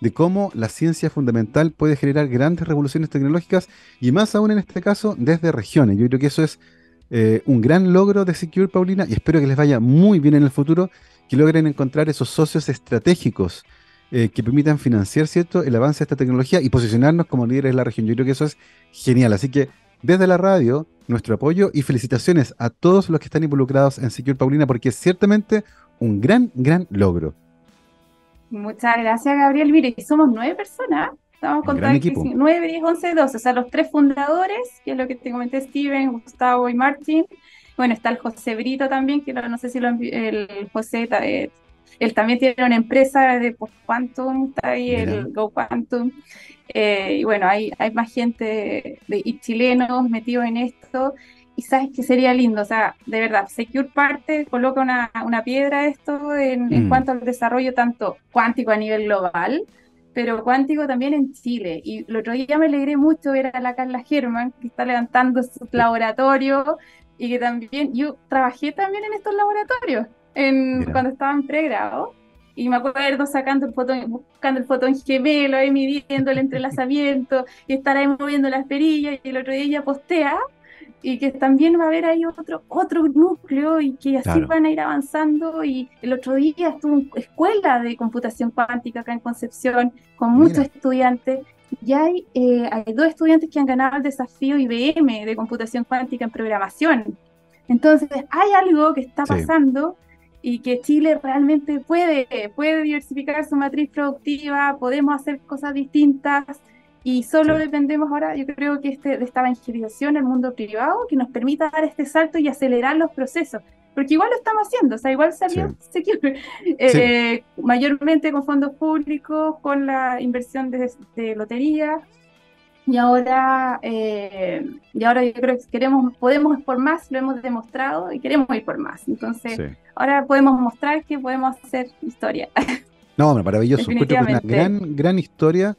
de cómo la ciencia fundamental puede generar grandes revoluciones tecnológicas y más aún en este caso desde regiones. Yo creo que eso es eh, un gran logro de Secure, Paulina, y espero que les vaya muy bien en el futuro, que logren encontrar esos socios estratégicos eh, que permitan financiar ¿cierto? el avance de esta tecnología y posicionarnos como líderes de la región. Yo creo que eso es genial. Así que desde la radio, nuestro apoyo y felicitaciones a todos los que están involucrados en Secure, Paulina, porque es ciertamente un gran, gran logro. Muchas gracias, Gabriel. Mire, somos nueve personas. Estamos contando nueve, diez, once, doce. O sea, los tres fundadores, que es lo que te comenté, Steven, Gustavo y Martín. Bueno, está el José Brito también, que no sé si lo, el José, eh, él también tiene una empresa de Post Quantum, está ahí el Go Quantum. Eh, y bueno, hay, hay más gente de, y chilenos metidos en esto y sabes que sería lindo, o sea, de verdad, Secure parte coloca una, una piedra esto en, en, mm. cuanto al desarrollo tanto cuántico a nivel global, pero cuántico también en Chile. Y el otro día me alegré mucho ver a la Carla Germán, que está levantando su laboratorio y que también, yo trabajé también en estos laboratorios en, cuando estaba en pregrado. Y me acuerdo sacando el fotón, buscando el fotón gemelo, ahí midiendo el entrelazamiento, y estar ahí moviendo las perillas, y el otro día ella postea y que también va a haber ahí otro, otro núcleo y que así van a ir avanzando. Y el otro día estuvo en escuela de computación cuántica acá en Concepción con muchos estudiantes. Y hay, eh, hay dos estudiantes que han ganado el desafío IBM de computación cuántica en programación. Entonces, hay algo que está pasando y que Chile realmente puede, puede diversificar su matriz productiva, podemos hacer cosas distintas y solo dependemos ahora, yo creo que este, de esta evangelización el mundo privado que nos permita dar este salto y acelerar los procesos. Porque igual lo estamos haciendo, o sea, igual salió eh, mayormente con fondos públicos, con la inversión de, lotería, y ahora, eh, y ahora yo creo que queremos, podemos ir por más, lo hemos demostrado y queremos ir por más. Entonces, ahora podemos mostrar que podemos hacer historia. No, maravilloso. Encuentro que una gran, gran historia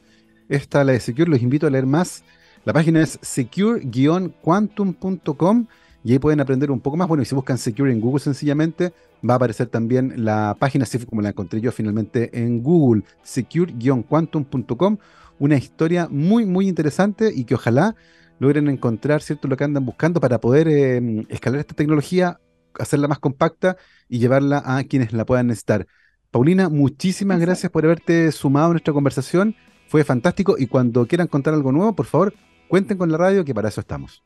esta, la de Secure, los invito a leer más. La página es secure-quantum.com y ahí pueden aprender un poco más. Bueno, y si buscan Secure en Google sencillamente, va a aparecer también la página, así como la encontré yo finalmente en Google, secure-quantum.com. Una historia muy, muy interesante y que ojalá logren encontrar cierto lo que andan buscando para poder em, escalar esta tecnología, hacerla más compacta y llevarla a quienes la puedan necesitar. Paulina, muchísimas gracias por haberte sumado a nuestra conversación. Fue fantástico y cuando quieran contar algo nuevo, por favor, cuenten con la radio, que para eso estamos.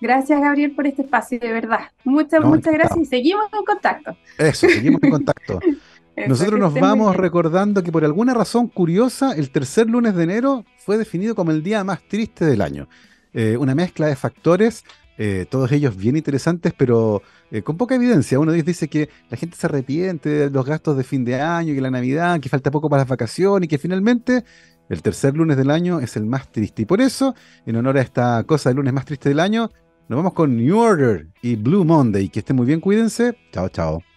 Gracias, Gabriel, por este espacio, de verdad. Muchas, muchas gracias y seguimos en contacto. Eso, seguimos en contacto. Nosotros nos vamos recordando que por alguna razón curiosa, el tercer lunes de enero fue definido como el día más triste del año. Eh, una mezcla de factores eh, todos ellos bien interesantes, pero eh, con poca evidencia. Uno dice que la gente se arrepiente de los gastos de fin de año, que la Navidad, que falta poco para las vacaciones y que finalmente el tercer lunes del año es el más triste. Y por eso, en honor a esta cosa del lunes más triste del año, nos vamos con New Order y Blue Monday. Que estén muy bien, cuídense. Chao, chao.